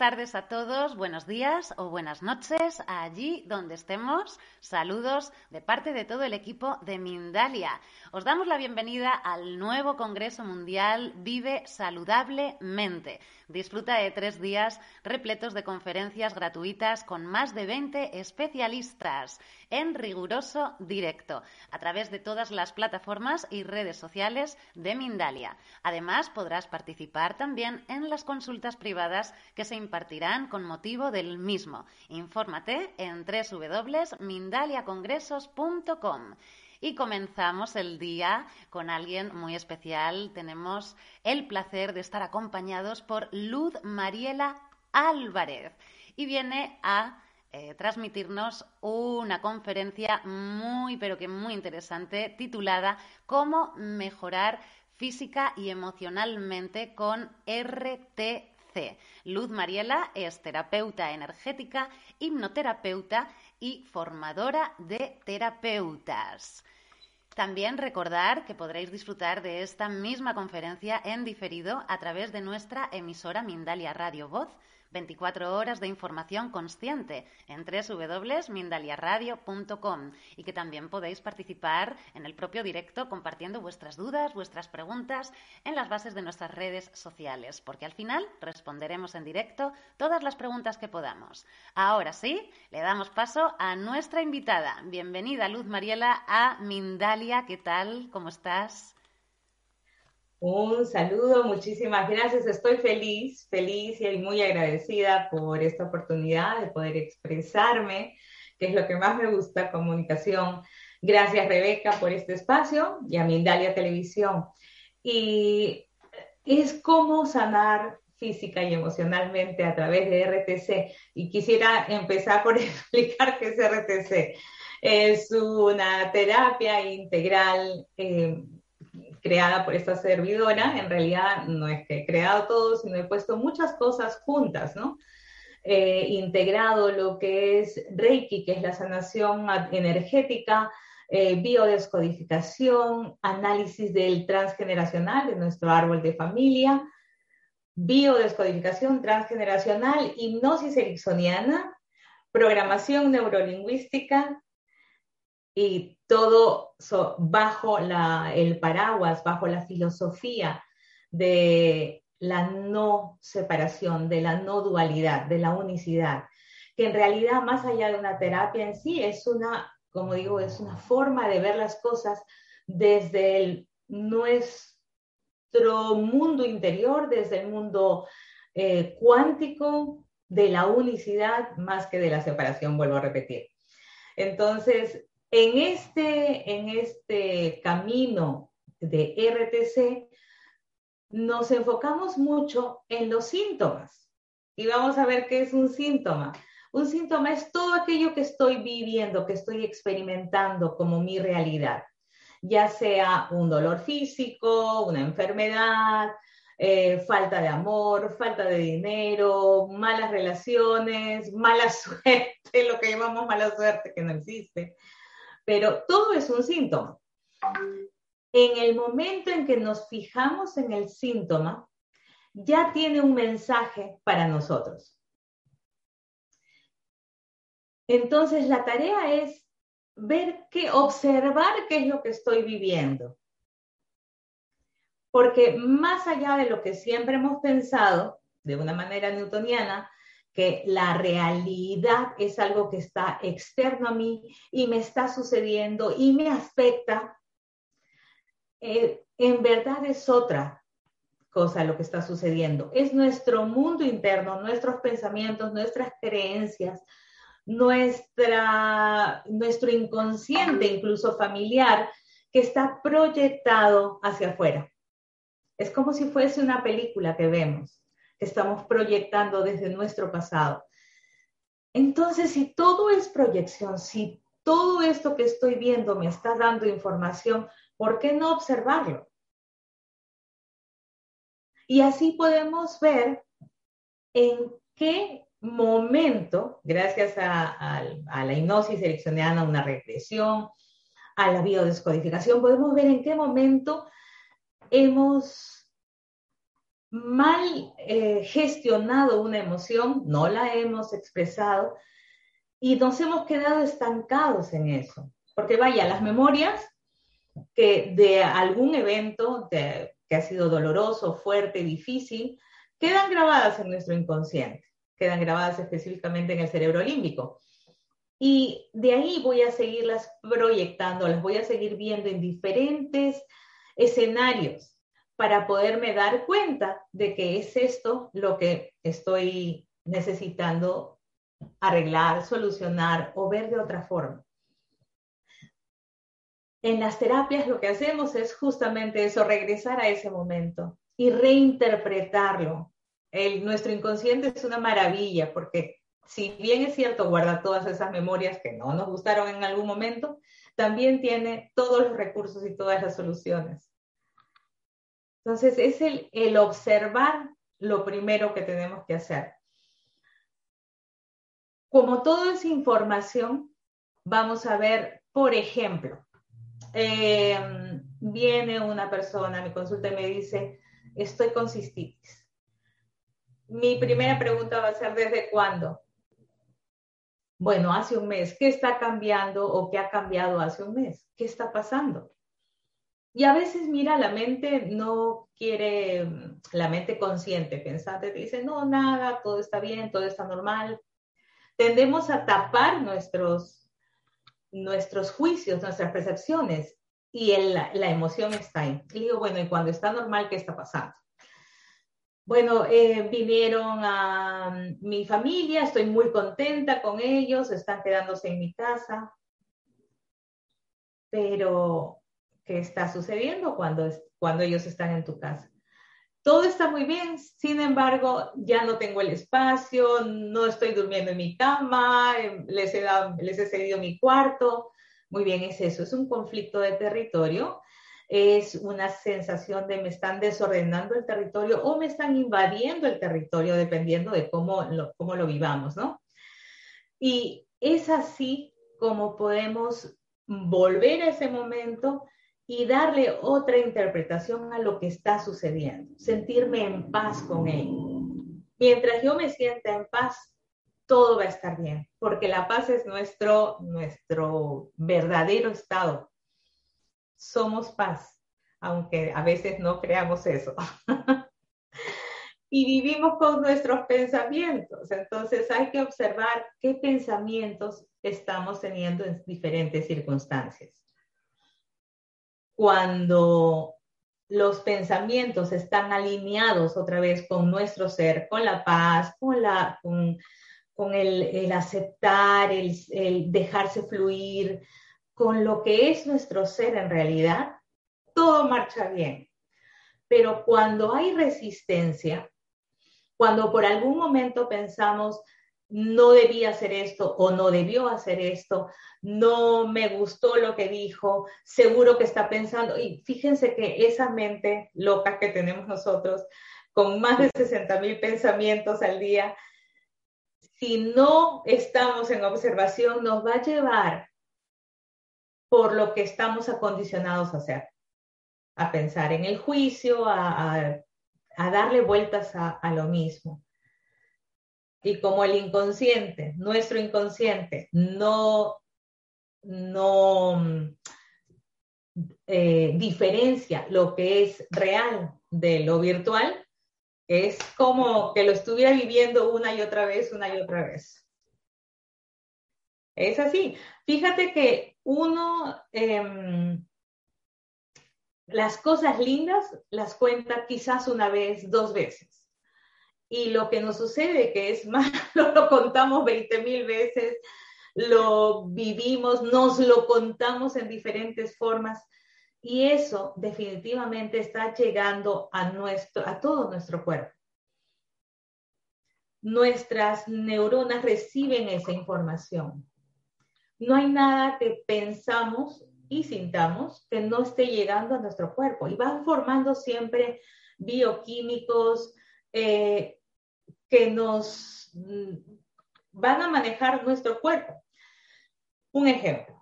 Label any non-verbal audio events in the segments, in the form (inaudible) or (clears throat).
buenas tardes a todos, buenos días o buenas noches allí donde estemos. Saludos de parte de todo el equipo de Mindalia. Os damos la bienvenida al nuevo Congreso Mundial Vive Saludablemente. Disfruta de tres días repletos de conferencias gratuitas con más de 20 especialistas en riguroso directo a través de todas las plataformas y redes sociales de Mindalia. Además, podrás participar también en las consultas privadas que se impartirán con motivo del mismo. Infórmate en www.mindaliacongresos.com. Y comenzamos el día con alguien muy especial. Tenemos el placer de estar acompañados por Luz Mariela Álvarez y viene a eh, transmitirnos una conferencia muy, pero que muy interesante titulada Cómo mejorar física y emocionalmente con RTC. Luz Mariela es terapeuta energética, hipnoterapeuta y formadora de terapeutas. También recordar que podréis disfrutar de esta misma conferencia en diferido a través de nuestra emisora Mindalia Radio Voz 24 horas de información consciente en www.mindaliaradio.com y que también podéis participar en el propio directo compartiendo vuestras dudas, vuestras preguntas en las bases de nuestras redes sociales, porque al final responderemos en directo todas las preguntas que podamos. Ahora sí, le damos paso a nuestra invitada. Bienvenida, Luz Mariela, a Mindalia. ¿Qué tal? ¿Cómo estás? Un saludo, muchísimas gracias. Estoy feliz, feliz y muy agradecida por esta oportunidad de poder expresarme, que es lo que más me gusta, comunicación. Gracias, Rebeca, por este espacio y a Mindalia Televisión. Y es cómo sanar física y emocionalmente a través de RTC. Y quisiera empezar por (laughs) explicar qué es RTC. Es una terapia integral. Eh, creada por esta servidora, en realidad no es que he creado todo, sino he puesto muchas cosas juntas, ¿no? Eh, integrado lo que es Reiki, que es la sanación energética, eh, biodescodificación, análisis del transgeneracional de nuestro árbol de familia, biodescodificación transgeneracional, hipnosis ericksoniana, programación neurolingüística, y todo bajo el paraguas, bajo la filosofía de la no separación, de la no dualidad, de la unicidad, que en realidad más allá de una terapia en sí es una, como digo, es una forma de ver las cosas desde el, nuestro mundo interior, desde el mundo eh, cuántico, de la unicidad más que de la separación, vuelvo a repetir. Entonces, en este, en este camino de RTC, nos enfocamos mucho en los síntomas. Y vamos a ver qué es un síntoma. Un síntoma es todo aquello que estoy viviendo, que estoy experimentando como mi realidad, ya sea un dolor físico, una enfermedad, eh, falta de amor, falta de dinero, malas relaciones, mala (laughs) suerte, lo que llamamos mala suerte que no existe, pero todo es un síntoma. En el momento en que nos fijamos en el síntoma, ya tiene un mensaje para nosotros. Entonces, la tarea es ver qué, observar qué es lo que estoy viviendo. Porque más allá de lo que siempre hemos pensado, de una manera newtoniana, que la realidad es algo que está externo a mí y me está sucediendo y me afecta, eh, en verdad es otra cosa lo que está sucediendo. Es nuestro mundo interno, nuestros pensamientos, nuestras creencias, nuestra, nuestro inconsciente, incluso familiar, que está proyectado hacia afuera. Es como si fuese una película que vemos estamos proyectando desde nuestro pasado. Entonces, si todo es proyección, si todo esto que estoy viendo me está dando información, ¿por qué no observarlo? Y así podemos ver en qué momento, gracias a, la hipnosis ericksoniana, una regresión, a la biodescodificación, podemos ver en qué momento hemos mal eh, gestionado una emoción, no la hemos expresado y nos hemos quedado estancados en eso. Porque vaya, las memorias que de algún evento que ha sido doloroso, fuerte, difícil, quedan grabadas en nuestro inconsciente, quedan grabadas específicamente en el cerebro límbico. Y de ahí voy a seguirlas proyectando, las voy a seguir viendo en diferentes escenarios para poderme dar cuenta de que es esto lo que estoy necesitando arreglar, solucionar o ver de otra forma. En las terapias lo que hacemos es justamente eso, regresar a ese momento y reinterpretarlo. El, nuestro inconsciente es una maravilla porque si bien es cierto, guarda todas esas memorias que no nos gustaron en algún momento, también tiene todos los recursos y todas las soluciones. Entonces, es el, observar lo primero que tenemos que hacer. Como todo es información, vamos a ver, por ejemplo, em, viene una persona a mi consulta y me dice, estoy con cistitis. Mi primera pregunta va a ser, ¿desde cuándo? Bueno, hace un mes, ¿qué está cambiando o qué ha cambiado hace un mes? ¿Qué está pasando? Y a veces, mira, la mente no quiere, la mente consciente, pensante, te dice, no, nada, todo está bien, todo está normal, tendemos a tapar nuestros, nuestros juicios, nuestras percepciones y la emoción está ahí. Y digo, bueno, y cuando está normal, ¿qué está pasando? Bueno, eh, vinieron a mi familia, estoy muy contenta con ellos, están quedándose en mi casa. Pero, ¿qué está sucediendo cuando, cuando ellos están en tu casa? todo está muy bien, sin embargo, ya no tengo el espacio, no estoy durmiendo en mi cama, em, les he, les he cedido mi cuarto. Muy bien, es eso, es un conflicto de territorio, es una sensación de me están desordenando el territorio o me están invadiendo el territorio, dependiendo de cómo lo, cómo lo vivamos, ¿no? Y es así como podemos volver a ese momento y darle otra interpretación a lo que está sucediendo, sentirme en paz con él. Mientras yo me sienta en paz, todo va a estar bien, porque la paz es nuestro, nuestro verdadero estado. Somos paz, aunque a veces no creamos eso. (laughs) y vivimos con nuestros pensamientos. Entonces hay que observar qué pensamientos estamos teniendo en diferentes circunstancias cuando los pensamientos están alineados otra vez con nuestro ser, con la paz, con, la, con, el, aceptar, el, el dejarse fluir, con lo que es nuestro ser en realidad, todo marcha bien. Pero cuando hay resistencia, cuando por algún momento pensamos, no debía hacer esto o no debió hacer esto, no me gustó lo que dijo, seguro que está pensando, y fíjense que esa mente loca que tenemos nosotros, con más de 60 mil pensamientos al día, si no estamos en observación, nos va a llevar por lo que estamos acondicionados a hacer, a pensar en el juicio, a, darle vueltas a lo mismo. Y como el inconsciente, nuestro inconsciente, no, no eh, diferencia lo que es real de lo virtual, es como que lo estuviera viviendo una y otra vez, una y otra vez. Es así. Fíjate que uno, em, las cosas lindas las cuenta quizás una vez, dos veces y lo que nos sucede, que es (laughs) malo, lo contamos 20 mil veces, lo vivimos, nos lo contamos en diferentes formas y eso definitivamente está llegando a, nuestro, a todo nuestro cuerpo. Nuestras neuronas reciben esa información. No hay nada que pensamos y sintamos que no esté llegando a nuestro cuerpo y van formando siempre bioquímicos, eh, que nos mm, van a manejar nuestro cuerpo. Un ejemplo.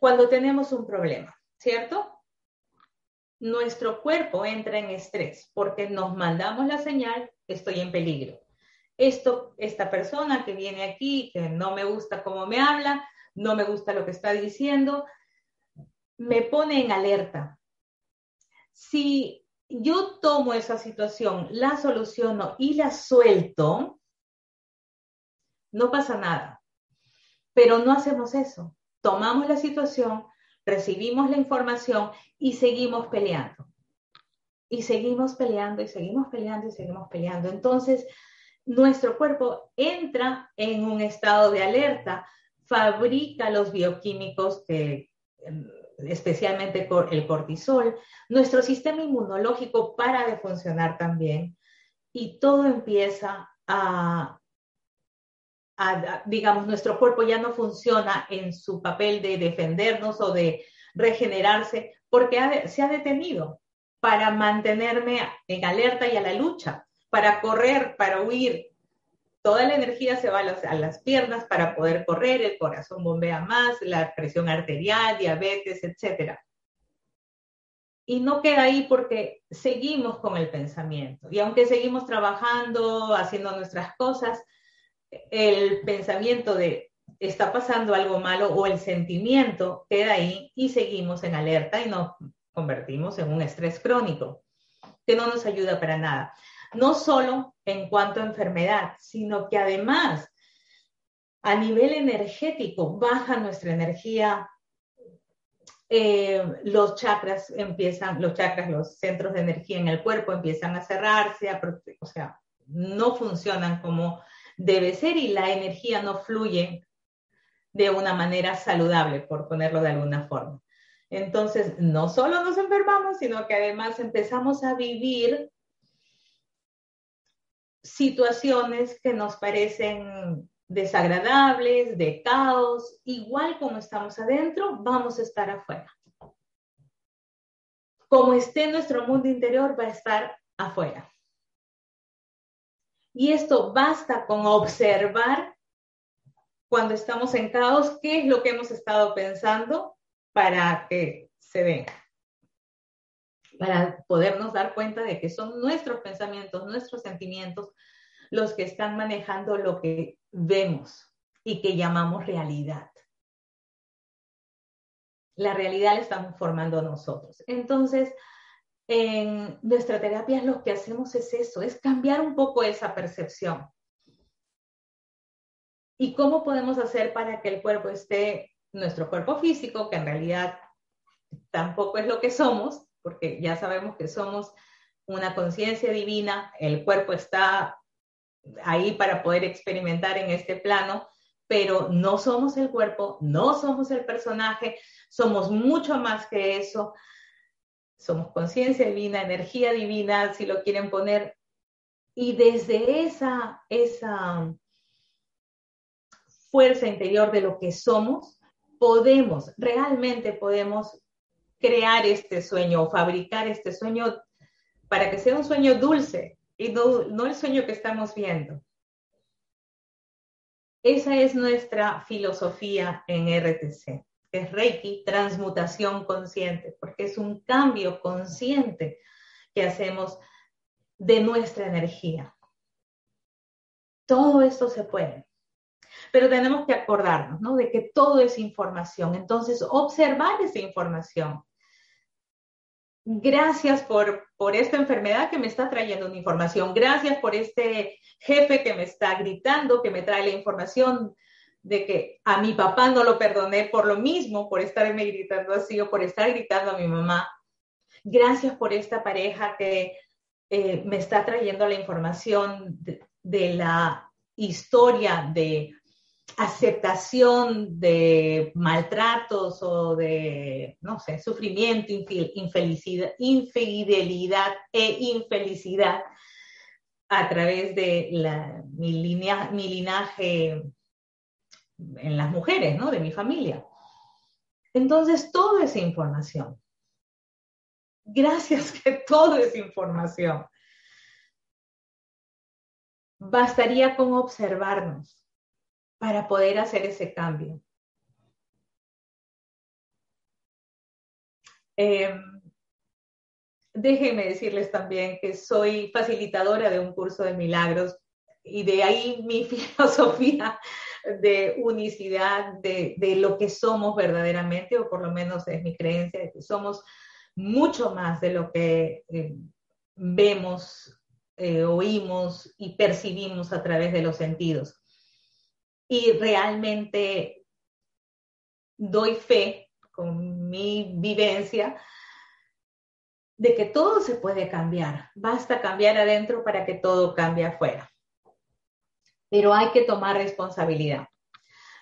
cuando tenemos un problema, ¿cierto? nuestro cuerpo entra en estrés porque nos mandamos la señal, estoy en peligro. Esto, esta persona que viene aquí, que no me gusta cómo me habla, no me gusta lo que está diciendo, me pone en alerta. Si yo tomo esa situación, la soluciono y la suelto, no pasa nada. Pero no hacemos eso. Tomamos la situación, recibimos la información y seguimos peleando. Y seguimos peleando y seguimos peleando y seguimos peleando. Entonces, nuestro cuerpo entra en un estado de alerta, fabrica los bioquímicos que em, especialmente el cortisol, nuestro sistema inmunológico para de funcionar también y todo empieza a, digamos, nuestro cuerpo ya no funciona en su papel de defendernos o de regenerarse porque se ha detenido para mantenerme en alerta y a la lucha, para correr, para huir. Toda la energía se va a las, piernas para poder correr, el corazón bombea más, la presión arterial, diabetes, etc. Y no queda ahí porque seguimos con el pensamiento. Y aunque seguimos trabajando, haciendo nuestras cosas, el pensamiento de está pasando algo malo o el sentimiento queda ahí y seguimos en alerta y nos convertimos en un estrés crónico que no nos ayuda para nada. No solo en cuanto a enfermedad, sino que además a nivel energético baja nuestra energía. Eh, los chakras empiezan, los chakras, los centros de energía en el cuerpo empiezan a cerrarse, o sea, no funcionan como debe ser y la energía no fluye de una manera saludable, por ponerlo de alguna forma. Entonces, no solo nos enfermamos, sino que además empezamos a vivir situaciones que nos parecen desagradables, de caos, igual como estamos adentro, vamos a estar afuera. Como esté nuestro mundo interior, va a estar afuera. Y esto basta con observar cuando estamos en caos, qué es lo que hemos estado pensando para que se vea. Para podernos dar cuenta de que son nuestros pensamientos, nuestros sentimientos los que están manejando lo que vemos y que llamamos realidad. La realidad la estamos formando nosotros. Entonces, en nuestra terapia lo que hacemos es eso, es cambiar un poco esa percepción. ¿Y cómo podemos hacer para que el cuerpo esté, nuestro cuerpo físico, que en realidad tampoco es lo que somos, porque ya sabemos que somos una conciencia divina, el cuerpo está ahí para poder experimentar en este plano, pero no somos el cuerpo, no somos el personaje, somos mucho más que eso. Somos conciencia divina, energía divina, si lo quieren poner. Y desde esa, esa fuerza interior de lo que somos, podemos, realmente podemos crear este sueño o fabricar este sueño para que sea un sueño dulce y no, no el sueño que estamos viendo. Esa es nuestra filosofía en RTC, es Reiki, transmutación consciente, porque es un cambio consciente que hacemos de nuestra energía. Todo esto se puede pero tenemos que acordarnos, ¿no? De que todo es información. Entonces, observar esa información. Gracias por, por esta enfermedad que me está trayendo una información. Gracias por este jefe que me está gritando, que me trae la información de que a mi papá no lo perdoné por lo mismo, por estarme gritando así o por estar gritando a mi mamá. Gracias por esta pareja que eh, me está trayendo la información de la historia de aceptación de maltratos o de, no sé, sufrimiento, infidelidad e infelicidad a través de mi, mi linaje en las mujeres, ¿no? De mi familia. Entonces, toda esa información. Gracias que todo es información. Bastaría con observarnos para poder hacer ese cambio. Em, déjenme decirles también que soy facilitadora de un curso de milagros y de ahí mi (laughs) filosofía de unicidad, de, lo que somos verdaderamente, o por lo menos es mi creencia, de que somos mucho más de lo que eh, vemos, eh, oímos y percibimos a través de los sentidos. Y realmente doy fe con mi vivencia de que todo se puede cambiar. Basta cambiar adentro para que todo cambie afuera. Pero hay que tomar responsabilidad.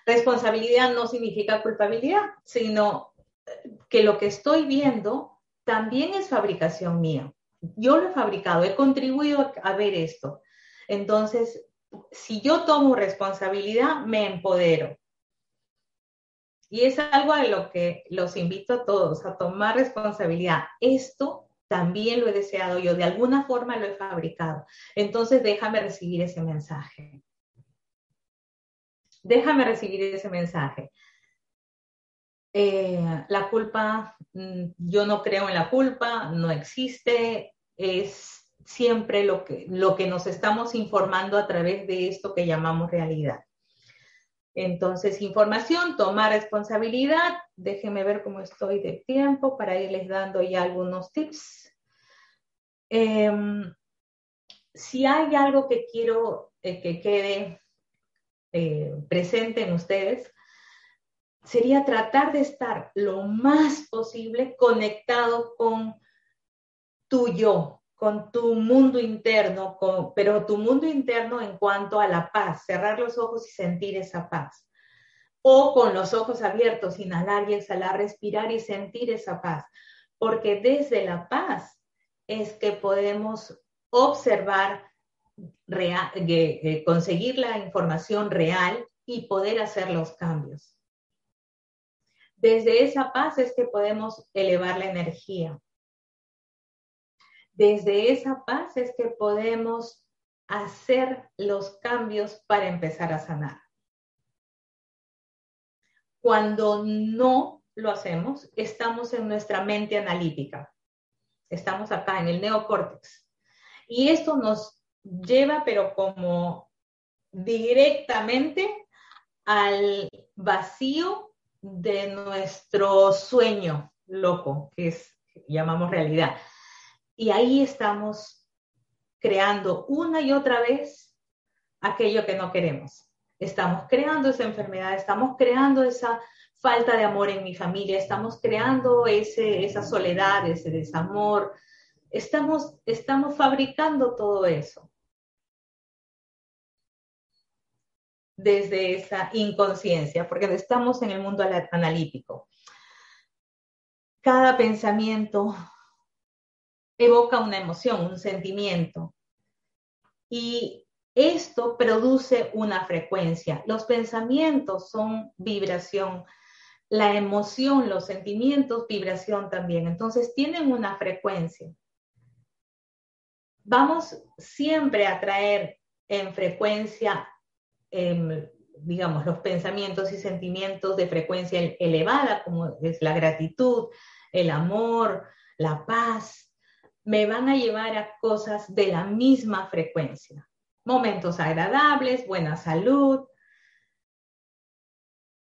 Responsabilidad no significa culpabilidad, sino que lo que estoy viendo también es fabricación mía. Yo lo he fabricado, he contribuido a ver esto. Entonces, si yo tomo responsabilidad, me empodero. Y es algo a lo que los invito a todos, a tomar responsabilidad. Esto también lo he deseado yo, de alguna forma lo he fabricado. Entonces déjame recibir ese mensaje. Déjame recibir ese mensaje. Eh, la culpa, mm, yo no creo en la culpa, no existe, es siempre lo que, lo que nos estamos informando a través de esto que llamamos realidad. Entonces, información, tomar responsabilidad. Déjenme ver cómo estoy de tiempo para irles dando ya algunos tips. Em, si hay algo que quiero eh, que quede eh, presente en ustedes, sería tratar de estar lo más posible conectado con tu yo, con tu mundo interno, pero tu mundo interno en cuanto a la paz, cerrar los ojos y sentir esa paz. O con los ojos abiertos, inhalar y exhalar, respirar y sentir esa paz. Porque desde la paz es que podemos observar, conseguir la información real y poder hacer los cambios. Desde esa paz es que podemos elevar la energía. Desde esa paz es que podemos hacer los cambios para empezar a sanar. Cuando no lo hacemos, estamos en nuestra mente analítica. Estamos acá en el neocórtex. Y esto nos lleva, pero como directamente al vacío de nuestro sueño loco, que es, llamamos realidad. Y ahí estamos creando una y otra vez aquello que no queremos. Estamos creando esa enfermedad, estamos creando esa falta de amor en mi familia, estamos creando ese, esa soledad, ese desamor, estamos, estamos fabricando todo eso. desde esa inconsciencia, porque estamos en el mundo analítico. Cada pensamiento, evoca una emoción, un sentimiento. Y esto produce una frecuencia. Los pensamientos son vibración, la emoción, los sentimientos, vibración también. Entonces tienen una frecuencia. Vamos siempre a traer en frecuencia, em, digamos, los pensamientos y sentimientos de frecuencia elevada, como es la gratitud, el amor, la paz, me van a llevar a cosas de la misma frecuencia. Momentos agradables, buena salud,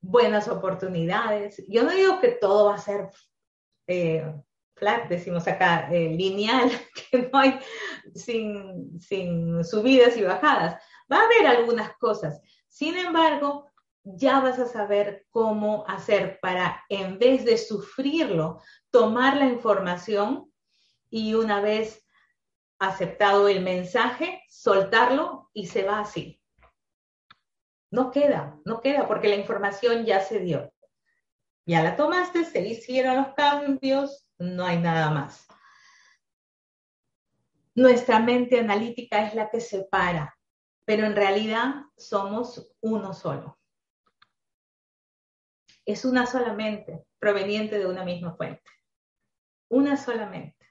buenas oportunidades. Yo no digo que todo va a ser eh, flat, decimos acá, eh, lineal, (laughs) que no hay sin, sin subidas y bajadas. Va a haber algunas cosas. Sin embargo, ya vas a saber cómo hacer para, en vez de sufrirlo, tomar la información y una vez aceptado el mensaje, soltarlo y se va así. No queda, no queda porque la información ya se dio. Ya la tomaste, se hicieron los cambios, no hay nada más. Nuestra mente analítica es la que separa, pero en realidad somos uno solo. Es una sola mente proveniente de una misma fuente. Una sola mente.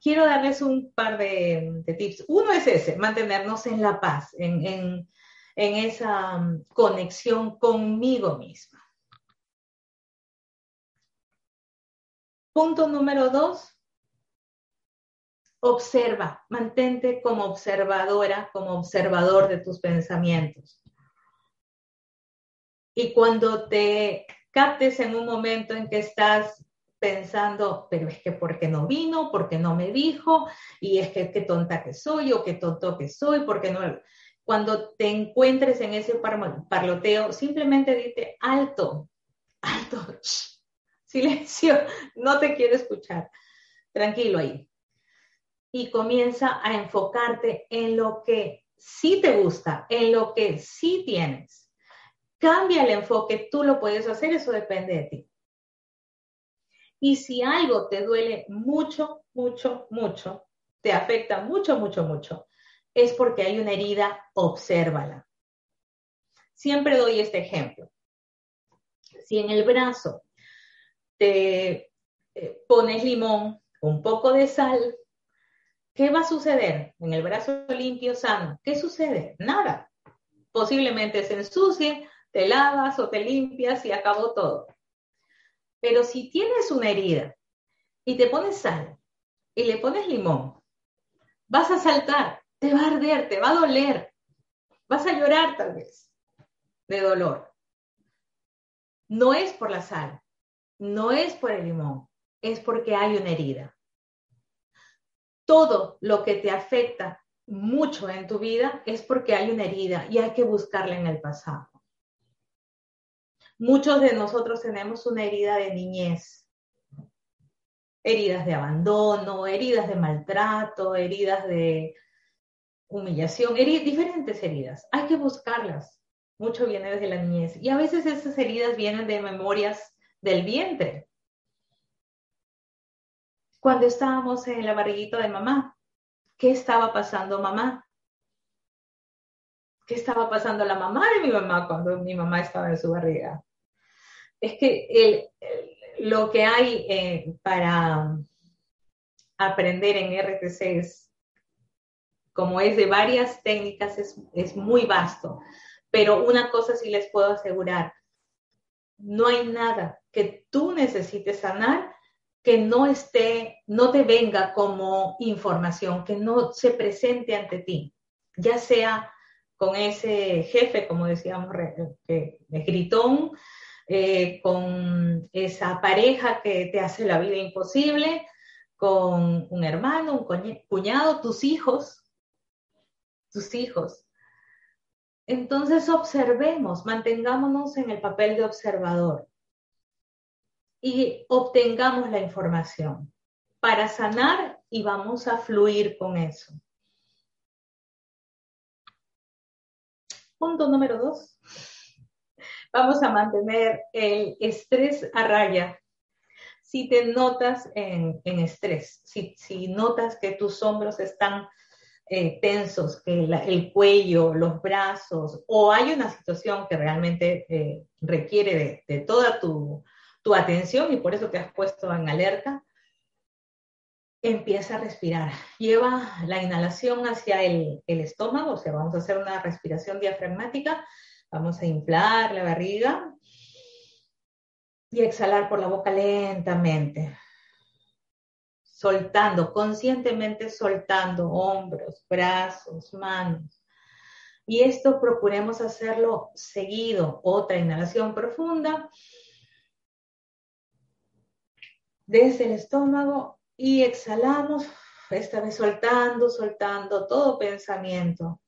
Quiero darles un par de, tips. Uno es ese, mantenernos en la paz, en, esa um, conexión conmigo misma. Punto número dos, observa, mantente como observadora, como observador de tus pensamientos. Y cuando te captes en un momento en que estás pensando, pero es que ¿por qué no vino? ¿Por qué no me dijo? Y es que qué tonta que soy o qué tonto que soy, porque no... Cuando te encuentres en ese parloteo, simplemente dite alto, alto, silencio, no te quiero escuchar. Tranquilo ahí. Y comienza a enfocarte en lo que sí te gusta, en lo que sí tienes. Cambia el enfoque, tú lo puedes hacer, eso depende de ti. Y si algo te duele mucho, mucho, mucho, te afecta mucho, mucho, mucho, es porque hay una herida, obsérvala. Siempre doy este ejemplo. Si en el brazo te eh, pones limón, un poco de sal, ¿qué va a suceder en el brazo limpio, sano? ¿Qué sucede? Nada. Posiblemente se ensucie, te lavas o te limpias y acabó todo. Pero si tienes una herida y te pones sal y le pones limón, vas a saltar, te va a arder, te va a doler, vas a llorar tal vez de dolor. No es por la sal, no es por el limón, es porque hay una herida. Todo lo que te afecta mucho en tu vida es porque hay una herida y hay que buscarla en el pasado. Muchos de nosotros tenemos una herida de niñez, heridas de abandono, heridas de maltrato, heridas de humillación, diferentes heridas. Hay que buscarlas. Mucho viene desde la niñez. Y a veces esas heridas vienen de memorias del vientre. Cuando estábamos en la barriguita de mamá, ¿qué estaba pasando mamá? ¿Qué estaba pasando la mamá de mi mamá cuando mi mamá estaba en su barriga? Es que lo que hay eh, para aprender en RTC es como es de varias técnicas, es, muy vasto. Pero una cosa sí les puedo asegurar, no hay nada que tú necesites sanar que no esté, no te venga como información, que no se presente ante ti, ya sea con ese jefe, como decíamos, que es gritón, eh, con esa pareja que te hace la vida imposible, con un hermano, un cuñado, tus hijos, tus hijos. Entonces observemos, mantengámonos en el papel de observador y obtengamos la información para sanar y vamos a fluir con eso. Punto número dos. Vamos a mantener el estrés a raya. Si te notas en, estrés, si, si notas que tus hombros están eh, tensos, que el cuello, los brazos, o hay una situación que realmente eh, requiere de, toda tu, atención y por eso te has puesto en alerta, empieza a respirar. Lleva la inhalación hacia el, el, estómago, o sea, vamos a hacer una respiración diafragmática, vamos a inflar la barriga y exhalar por la boca lentamente soltando, conscientemente soltando hombros, brazos, manos. Y esto procuremos hacerlo seguido. Otra inhalación profunda desde el estómago y exhalamos, esta vez soltando, soltando todo pensamiento,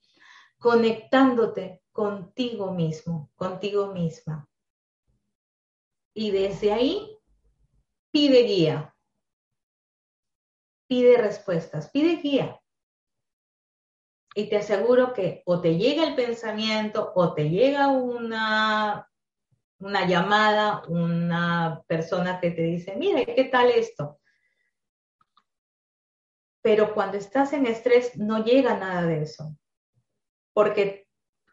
conectándote contigo mismo, contigo misma. Y desde ahí pide guía, pide respuestas, pide guía. Y te aseguro que o te llega el pensamiento o te llega una, una llamada, una persona que te dice, mire, ¿qué tal esto? Pero cuando estás en estrés no llega nada de eso. Porque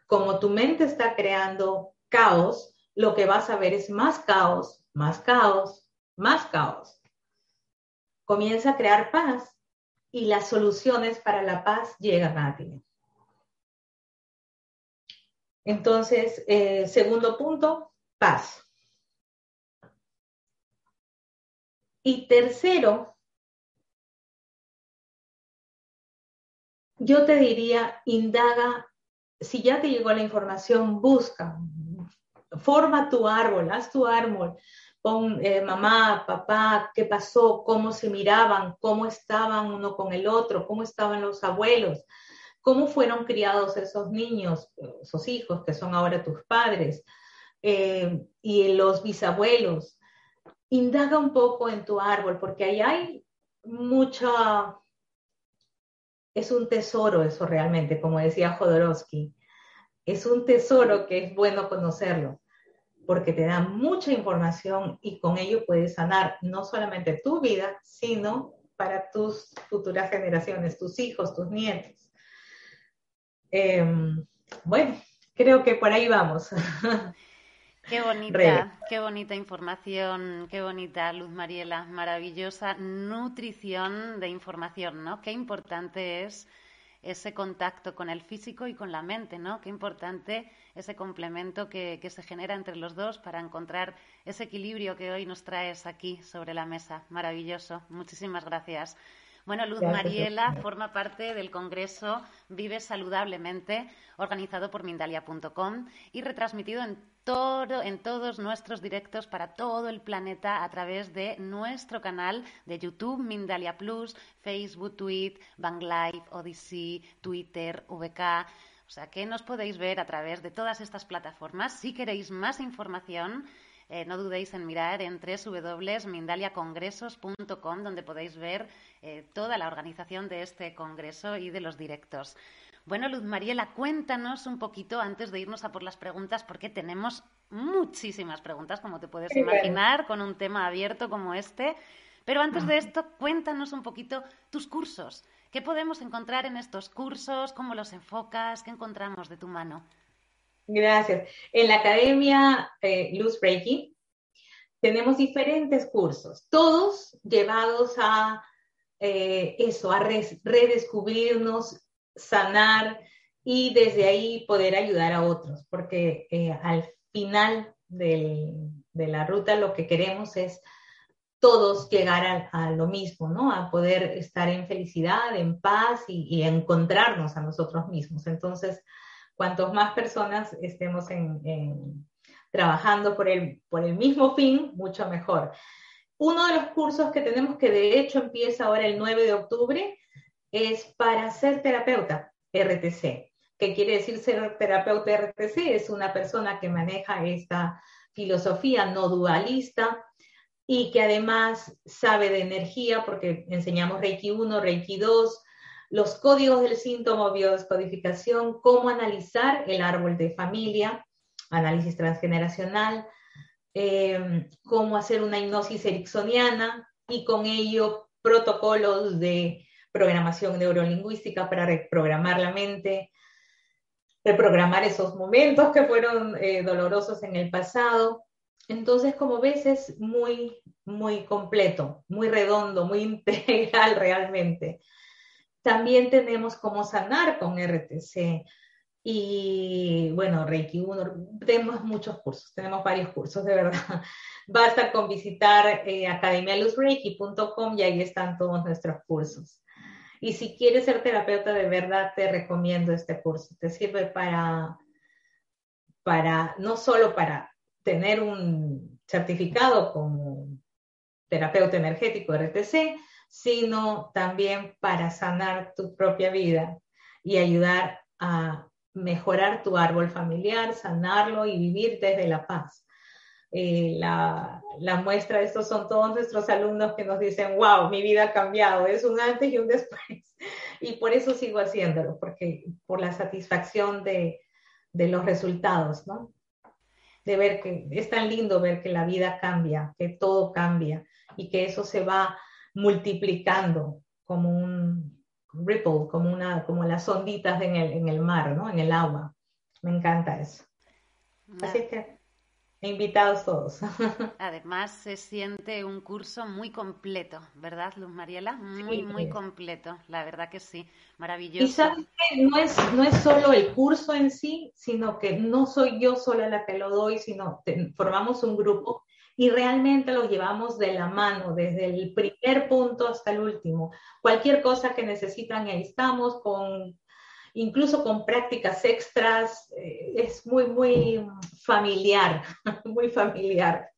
como tu mente está creando caos, lo que vas a ver es más caos, más caos, más caos comienza a crear paz y las soluciones para la paz llegan a ti. Entonces, eh, segundo punto, paz. Y tercero, yo te diría, indaga, si ya te llegó la información, busca, forma tu árbol, haz tu árbol, pon eh, mamá, papá, qué pasó, cómo se miraban, cómo estaban uno con el otro, cómo estaban los abuelos, cómo fueron criados esos niños, esos hijos que son ahora tus padres, eh, y los bisabuelos. Indaga un poco en tu árbol, porque ahí hay mucha es un tesoro eso realmente, como decía Jodorowsky. Es un tesoro que es bueno conocerlo, porque te da mucha información y con ello puedes sanar no solamente tu vida, sino para tus futuras generaciones, tus hijos, tus nietos. Em, bueno, creo que por ahí vamos. (laughs) Qué bonita, qué bonita información, qué bonita Luz Mariela, maravillosa nutrición de información, ¿no? Qué importante es ese contacto con el físico y con la mente, ¿no? Qué importante ese complemento que, que, se genera entre los dos para encontrar ese equilibrio que hoy nos traes aquí sobre la mesa. Maravilloso. Muchísimas gracias. Bueno, Luz Mariela forma parte del Congreso Vive Saludablemente, organizado por Mindalia.com y retransmitido en, todo, en todos nuestros directos para todo el planeta a través de nuestro canal de YouTube, Mindalia Plus, Facebook, Tweet, Bang Live, Odyssey, Twitter, VK. O sea que nos podéis ver a través de todas estas plataformas. Si queréis más información, eh, no dudéis en mirar en www.mindaliacongresos.com, donde podéis ver eh, toda la organización de este congreso y de los directos. Bueno, Luz Mariela, cuéntanos un poquito antes de irnos a por las preguntas, porque tenemos muchísimas preguntas, como te puedes imaginar, con un tema abierto como este. Pero antes de (clears throat) esto, cuéntanos un poquito tus cursos. ¿Qué podemos encontrar en estos cursos? ¿Cómo los enfocas? ¿Qué encontramos de tu mano? Gracias. En la Academia eh, Luz Reiki tenemos diferentes cursos, todos llevados a eh, eso, a redescubrirnos, sanar y desde ahí poder ayudar a otros, porque eh, al final de la ruta lo que queremos es todos llegar a, lo mismo, ¿no? A poder estar en felicidad, en paz y, encontrarnos a nosotros mismos. Entonces, cuantos más personas estemos trabajando por el, por el mismo fin, mucho mejor. Uno de los cursos que tenemos que de hecho empieza ahora el 9 de octubre es para ser terapeuta RTC. ¿Qué quiere decir ser terapeuta RTC? Es una persona que maneja esta filosofía no dualista y que además sabe de energía porque enseñamos Reiki 1, Reiki 2, los códigos del síntoma, biodescodificación, cómo analizar el árbol de familia, análisis transgeneracional, em, cómo hacer una hipnosis ericksoniana y con ello protocolos de programación neurolingüística para reprogramar la mente, reprogramar esos momentos que fueron eh, dolorosos en el pasado. Entonces, como ves, es muy, muy completo, muy redondo, muy (laughs) integral realmente. También tenemos cómo sanar con RTC. Y bueno, Reiki 1, tenemos muchos cursos, tenemos varios cursos, de verdad. (laughs) Basta con visitar eh, academialuzreiki.com y ahí están todos nuestros cursos. Y si quieres ser terapeuta, de verdad te recomiendo este curso. Te sirve para, para no solo para tener un certificado como terapeuta energético RTC, sino también para sanar tu propia vida y ayudar a mejorar tu árbol familiar, sanarlo y vivir desde la paz. Eh, la, la, muestra estos son todos nuestros alumnos que nos dicen, wow, mi vida ha cambiado, es un antes y un después. (laughs) Y por eso sigo haciéndolo, porque por la satisfacción de, de los resultados, ¿no? De ver que es tan lindo ver que la vida cambia, que todo cambia y que eso se va multiplicando como un ripple, como, una, como las onditas en el, en el mar, ¿no? En el agua. Me encanta eso. Así que invitados todos. (laughs) Además, se siente un curso muy completo, ¿verdad, Luz Mariela? Muy, muy completo, la verdad que sí, maravilloso. Y sabes no es, no es solo el curso en sí, sino que no soy yo sola la que lo doy, sino formamos un grupo y realmente lo llevamos de la mano, desde el primer punto hasta el último. Cualquier cosa que necesitan, ahí estamos, con, incluso con prácticas extras, eh, es muy, muy familiar, (laughs) muy familiar.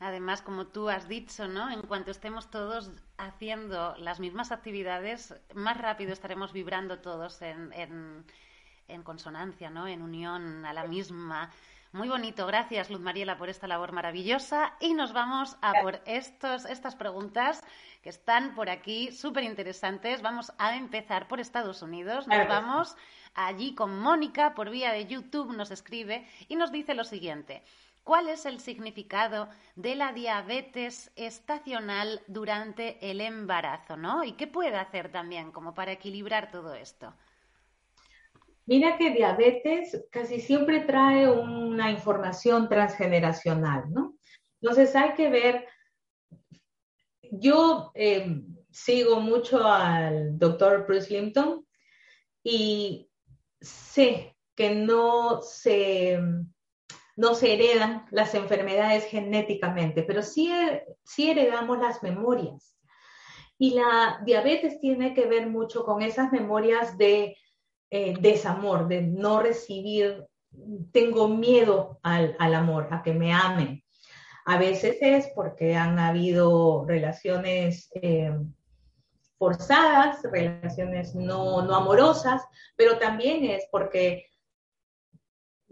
Además, como tú has dicho, ¿no? En cuanto estemos todos haciendo las mismas actividades, más rápido estaremos vibrando todos en, en, en consonancia, ¿no? En unión a la misma. Muy bonito, gracias Luz Mariela por esta labor maravillosa y nos vamos a por estos, estas preguntas que están por aquí súper interesantes. Vamos a empezar por Estados Unidos, nos vamos allí con Mónica por vía de YouTube, nos escribe y nos dice lo siguiente. ¿Cuál es el significado de la diabetes estacional durante el embarazo, ¿no? ¿Y qué puede hacer también como para equilibrar todo esto? Mira que diabetes casi siempre trae una información transgeneracional, ¿no? Entonces hay que ver, yo eh, sigo mucho al doctor Bruce Limpton y sé que no se no se heredan las enfermedades genéticamente, pero sí, sí heredamos las memorias. Y la diabetes tiene que ver mucho con esas memorias de eh, desamor, de no recibir, tengo miedo al, amor, a que me amen. A veces es porque han habido relaciones eh, forzadas, relaciones no, no amorosas, pero también es porque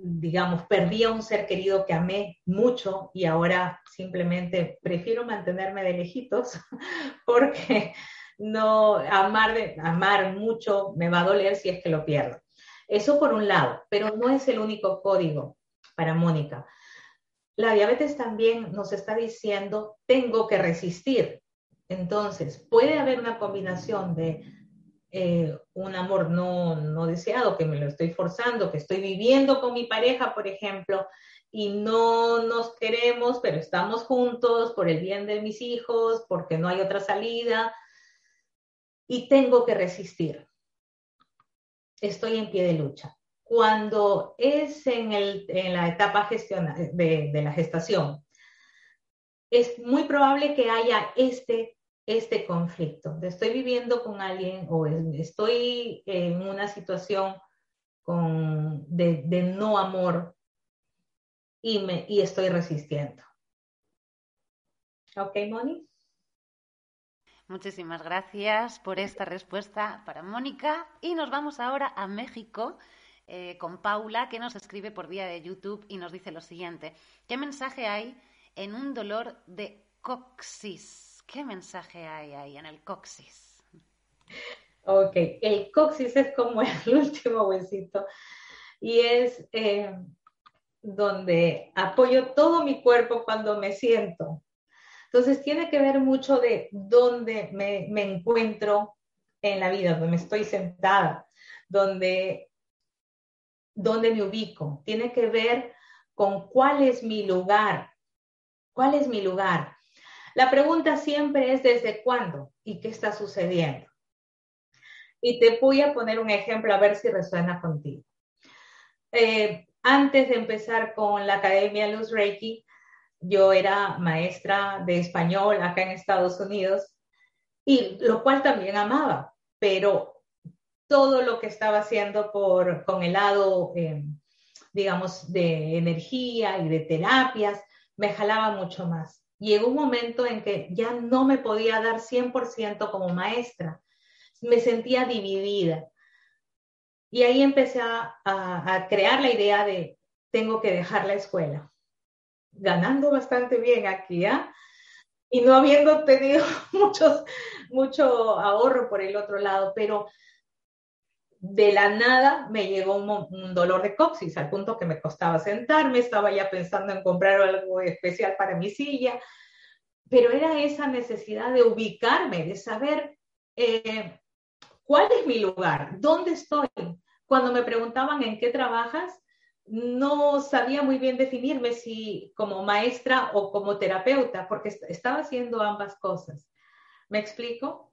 digamos, perdí a un ser querido que amé mucho y ahora simplemente prefiero mantenerme de lejitos (laughs) porque no amar, amar mucho me va a doler si es que lo pierdo. Eso por un lado, pero no es el único código para Mónica. La diabetes también nos está diciendo, tengo que resistir. Entonces, puede haber una combinación de eh, un amor no, no deseado, que me lo estoy forzando, que estoy viviendo con mi pareja, por ejemplo, y no nos queremos, pero estamos juntos por el bien de mis hijos, porque no hay otra salida, y tengo que resistir. Estoy en pie de lucha. Cuando es en, el, en la etapa de, de la gestación, es muy probable que haya este este conflicto. Estoy viviendo con alguien o estoy en una situación con, de, no amor y, me, y estoy resistiendo. ¿Ok, Moni? Muchísimas gracias por esta respuesta para Mónica. Y nos vamos ahora a México eh, con Paula, que nos escribe por vía de YouTube y nos dice lo siguiente. ¿Qué mensaje hay en un dolor de coxis? ¿Qué mensaje hay ahí en el coxis? Ok, el coxis es como (laughs) el último huesito y es eh, donde apoyo todo mi cuerpo cuando me siento. Entonces tiene que ver mucho de dónde me, encuentro en la vida, donde me estoy sentada, donde, donde me ubico. Tiene que ver con cuál es mi lugar, cuál es mi lugar. La pregunta siempre es ¿desde cuándo y qué está sucediendo? Y te voy a poner un ejemplo a ver si resuena contigo. Eh, antes de empezar con la Academia Luz Reiki, yo era maestra de español acá en Estados Unidos, y lo cual también amaba, pero todo lo que estaba haciendo por, con el lado, eh, digamos, de energía y de terapias, me jalaba mucho más llegó un momento en que ya no me podía dar 100% como maestra. Me sentía dividida. Y ahí empecé a, crear la idea de, tengo que dejar la escuela. Ganando bastante bien aquí, ¿ah? Y no habiendo tenido (laughs) muchos, mucho ahorro por el otro lado, pero de la nada me llegó un, dolor de coxis, al punto que me costaba sentarme, estaba ya pensando en comprar algo especial para mi silla, pero era esa necesidad de ubicarme, de saber eh, cuál es mi lugar, dónde estoy. Cuando me preguntaban en qué trabajas, no sabía muy bien definirme si como maestra o como terapeuta, porque estaba haciendo ambas cosas. ¿Me explico?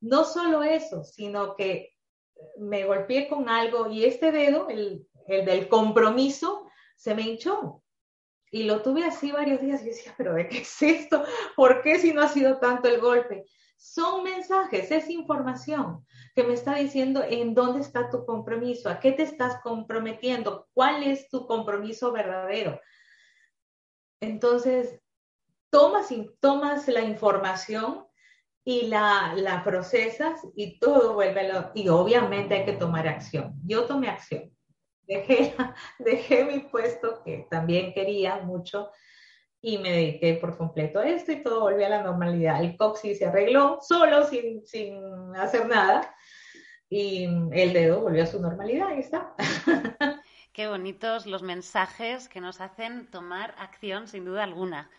No solo eso, sino que me golpeé con algo y este dedo, el, del compromiso, se me hinchó. Y lo tuve así varios días y decía, pero ¿de qué es esto? ¿Por qué si no ha sido tanto el golpe? Son mensajes, es información que me está diciendo en dónde está tu compromiso, a qué te estás comprometiendo, cuál es tu compromiso verdadero. Entonces, tomas, tomas la información y la, la procesas y todo vuelve a lo, y obviamente hay que tomar acción. Yo tomé acción. Dejé, (laughs) dejé mi puesto que también quería mucho y me dediqué por completo a esto y todo volvió a la normalidad. El coxis se arregló solo sin, sin hacer nada y el dedo volvió a su normalidad, ahí está. (laughs) Qué bonitos los mensajes que nos hacen tomar acción, sin duda alguna.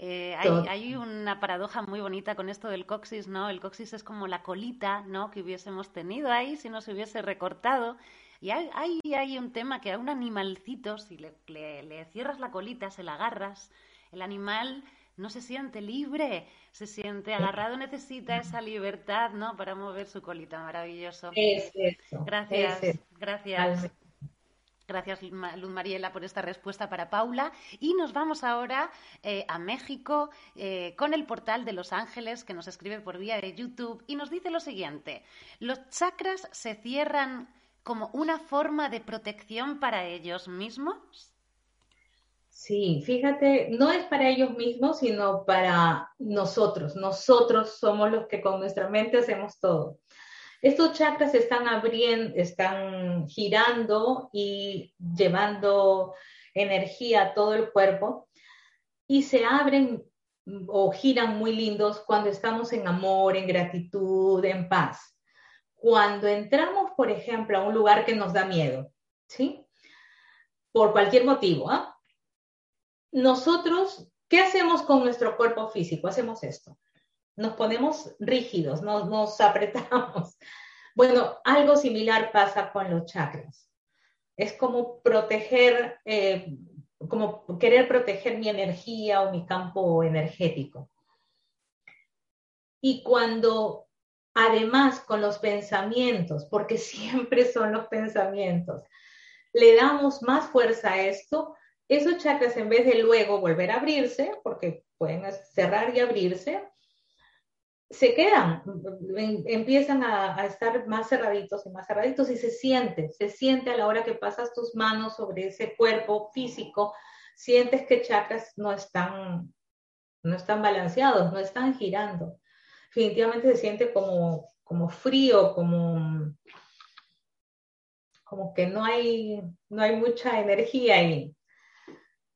Eh, hay, una paradoja muy bonita con esto del coxis, ¿no? El coxis es como la colita, ¿no? Que hubiésemos tenido ahí si no se hubiese recortado. Y hay, hay, un tema que a un animalcito, si le, le, cierras la colita, se la agarras, el animal no se siente libre, se siente agarrado, necesita esa libertad, ¿no? Para mover su colita, maravilloso. Es eso. Gracias, gracias. Gracias, Luz Mariela, por esta respuesta para Paula. Y nos vamos ahora eh, a México eh, con el portal de Los Ángeles, que nos escribe por vía de YouTube y nos dice lo siguiente. Los chakras se cierran como una forma de protección para ellos mismos. Sí, fíjate, no es para ellos mismos, sino para nosotros. Nosotros somos los que con nuestra mente hacemos todo. Estos chakras están abriendo, están girando y llevando energía a todo el cuerpo y se abren o giran muy lindos cuando estamos en amor, en gratitud, en paz. Cuando entramos, por ejemplo, a un lugar que nos da miedo, ¿sí? Por cualquier motivo, ¿ah? Nosotros, ¿qué hacemos con nuestro cuerpo físico? Hacemos esto nos ponemos rígidos, nos, (laughs) apretamos. Bueno, algo similar pasa con los chakras. Es como proteger, eh, como querer proteger mi energía o mi campo energético. Y cuando además con los pensamientos, porque (laughs) siempre son los pensamientos, le damos más fuerza a esto, esos chakras en vez de luego volver a abrirse, porque pueden cerrar y abrirse, se quedan, empiezan a, estar más cerraditos y más cerraditos y se siente, se siente a la hora que pasas tus manos sobre ese cuerpo físico, sientes que chakras no están, no están balanceados, no están girando. Definitivamente se siente como, como frío, como, como que no hay, no hay mucha energía ahí.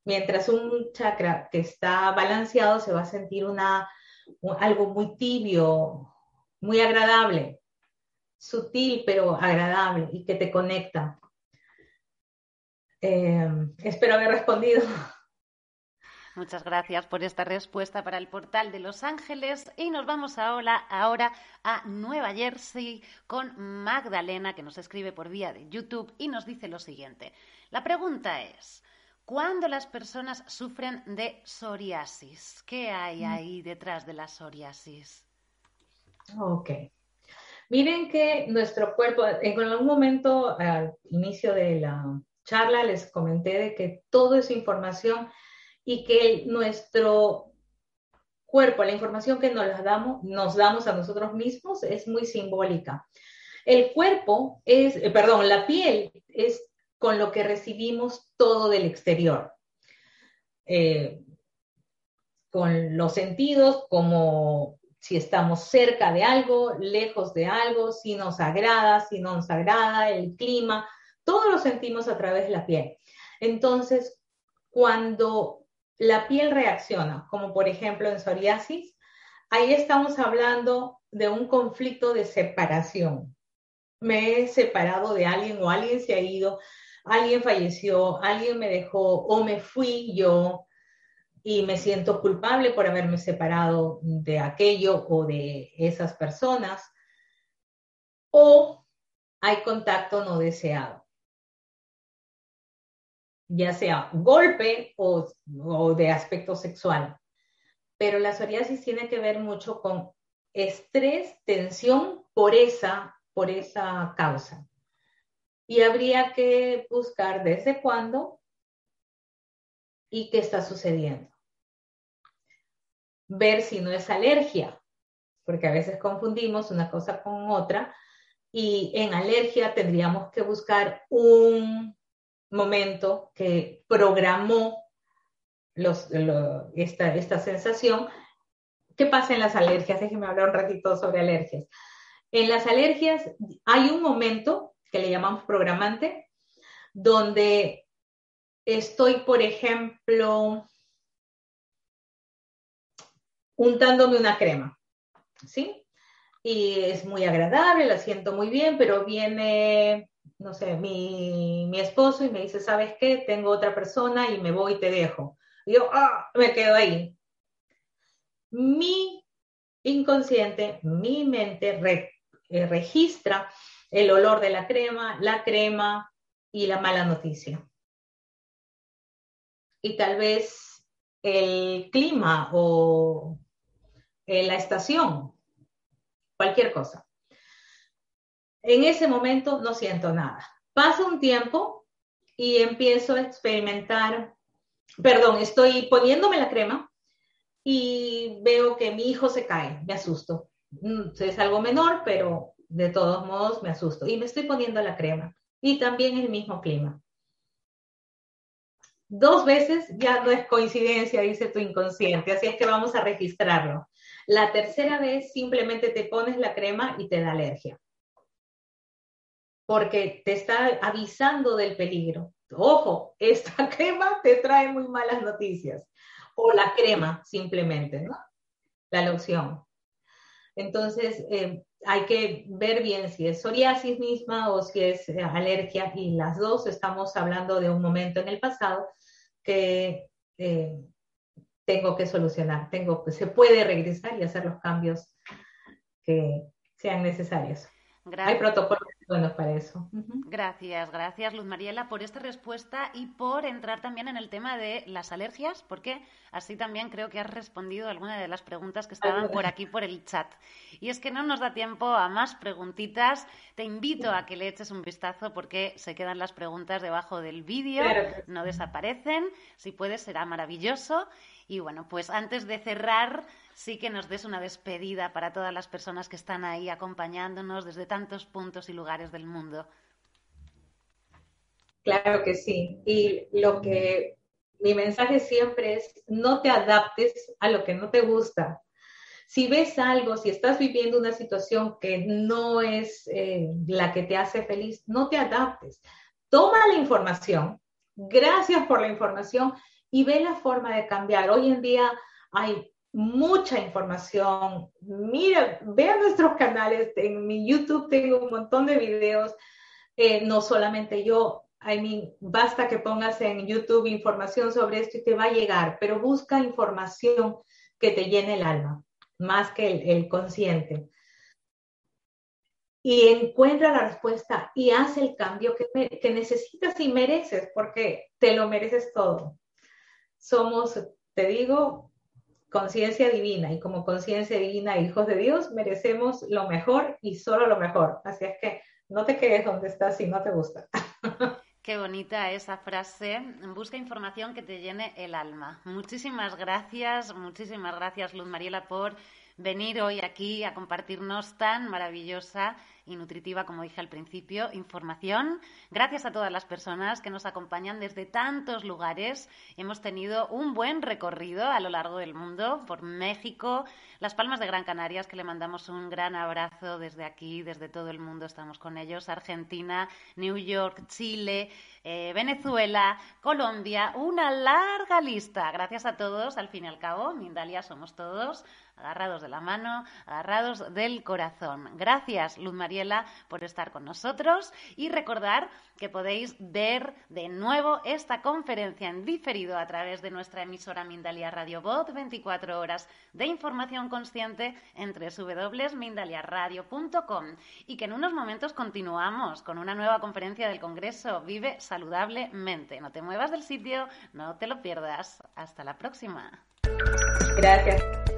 Mientras un chakra que está balanceado se va a sentir una algo muy tibio, muy agradable, sutil pero agradable y que te conecta. Eh, espero haber respondido. Muchas gracias por esta respuesta para el portal de Los Ángeles y nos vamos ahora, ahora a Nueva Jersey con Magdalena que nos escribe por vía de YouTube y nos dice lo siguiente. La pregunta es, cuando las personas sufren de psoriasis, ¿qué hay mm. ahí detrás de la psoriasis? Ok. Miren que nuestro cuerpo, en algún momento al inicio de la charla les comenté de que todo es información y que nuestro cuerpo, la información que nos damos, nos damos a nosotros mismos es muy simbólica. El cuerpo es, eh, perdón, la piel es con lo que recibimos todo del exterior. Eh, con los sentidos, como si estamos cerca de algo, lejos de algo, si nos agrada, si no nos agrada, el clima, todo lo sentimos a través de la piel. Entonces, cuando la piel reacciona, como por ejemplo en psoriasis, ahí estamos hablando de un conflicto de separación. Me he separado de alguien o alguien se ha ido, alguien falleció, alguien me dejó o me fui yo y me siento culpable por haberme separado de aquello o de esas personas, o hay contacto no deseado, ya sea golpe o, de aspecto sexual. Pero la psoriasis tiene que ver mucho con estrés, tensión por esa, por esa causa y habría que buscar desde cuándo ¿Y qué está sucediendo? Ver si no es alergia, porque a veces confundimos una cosa con otra y en alergia tendríamos que buscar un momento que programó esta, esta sensación. ¿Qué pasa en las alergias? Déjenme hablar un ratito sobre alergias. En las alergias hay un momento que le llamamos programante, donde estoy, por ejemplo, untándome una crema, ¿sí? Y es muy agradable, la siento muy bien, pero viene, no sé, mi, mi esposo y me dice, ¿sabes qué? Tengo otra persona y me voy y te dejo. Y yo, ah, me quedo ahí. Mi inconsciente, mi mente eh, registra el olor de la crema, la crema y la mala noticia. Y tal vez el clima o eh, la estación, cualquier cosa. En ese momento no siento nada. Pasa un tiempo y empiezo a experimentar, perdón, estoy poniéndome la crema y veo que mi hijo se cae, me asusto. Mm, es algo menor, pero de todos modos me asusto. Y me estoy poniendo la crema. Y también el mismo clima. Dos veces ya no es coincidencia, dice tu inconsciente, así es que vamos a registrarlo. La tercera vez simplemente te pones la crema y te da alergia. Porque te está avisando del peligro. Ojo, esta (laughs) crema te trae muy malas noticias. O la crema, simplemente, ¿no? La loción. Entonces, eh, hay que ver bien si es psoriasis misma o si es eh, alergia y las dos estamos hablando de un momento en el pasado que eh, tengo que solucionar, tengo, se puede regresar y hacer los cambios que sean necesarios. Hay protocolos buenos para eso. Gracias, gracias Luz Mariela por esta respuesta y por entrar también en el tema de las alergias, porque así también creo que has respondido alguna de las preguntas que estaban por aquí por el chat. Y es que no nos da tiempo a más preguntitas. Te invito a que le eches un vistazo porque se quedan las preguntas debajo del vídeo, no desaparecen. Si puedes, será maravilloso. Y bueno, pues antes de cerrar, sí que nos des una despedida para todas las personas que están ahí acompañándonos desde tantos puntos y lugares del mundo. Claro que sí. Y lo que mi mensaje siempre es, no te adaptes a lo que no te gusta. Si ves algo, si estás viviendo una situación que no es eh, la que te hace feliz, no te adaptes. Toma la información. Gracias por la información y ve la forma de cambiar. Hoy en día hay mucha información. Mira, vean nuestros canales. En mi YouTube tengo un montón de videos. Eh, no solamente yo, I mean, basta que pongas en YouTube información sobre esto y te va a llegar, pero busca información que te llene el alma, más que el, consciente. Y encuentra la respuesta y haz el cambio que, que necesitas y mereces, porque te lo mereces todo somos, te digo, conciencia divina y como conciencia divina, hijos de Dios, merecemos lo mejor y solo lo mejor. Así es que no te quedes donde estás si no te gusta. (laughs) Qué bonita esa frase. Busca información que te llene el alma. Muchísimas gracias, muchísimas gracias Luz Mariela por venir hoy aquí a compartirnos tan maravillosa y nutritiva, como dije al principio, información. Gracias a todas las personas que nos acompañan desde tantos lugares. Hemos tenido un buen recorrido a lo largo del mundo, por México, las Palmas de Gran Canarias, que le mandamos un gran abrazo desde aquí, desde todo el mundo estamos con ellos, Argentina, New York, Chile, eh, Venezuela, Colombia, una larga lista. Gracias a todos, al fin y al cabo, Mindalia somos todos agarrados de la mano, agarrados del corazón. Gracias, Luz Por estar con nosotros y recordar que podéis ver de nuevo esta conferencia en diferido a través de nuestra emisora Mindalia Radio Voz, 24 horas de información consciente entre www.mindaliaradio.com y que en unos momentos continuamos con una nueva conferencia del Congreso Vive saludablemente. No te muevas del sitio, no te lo pierdas. Hasta la próxima. Gracias.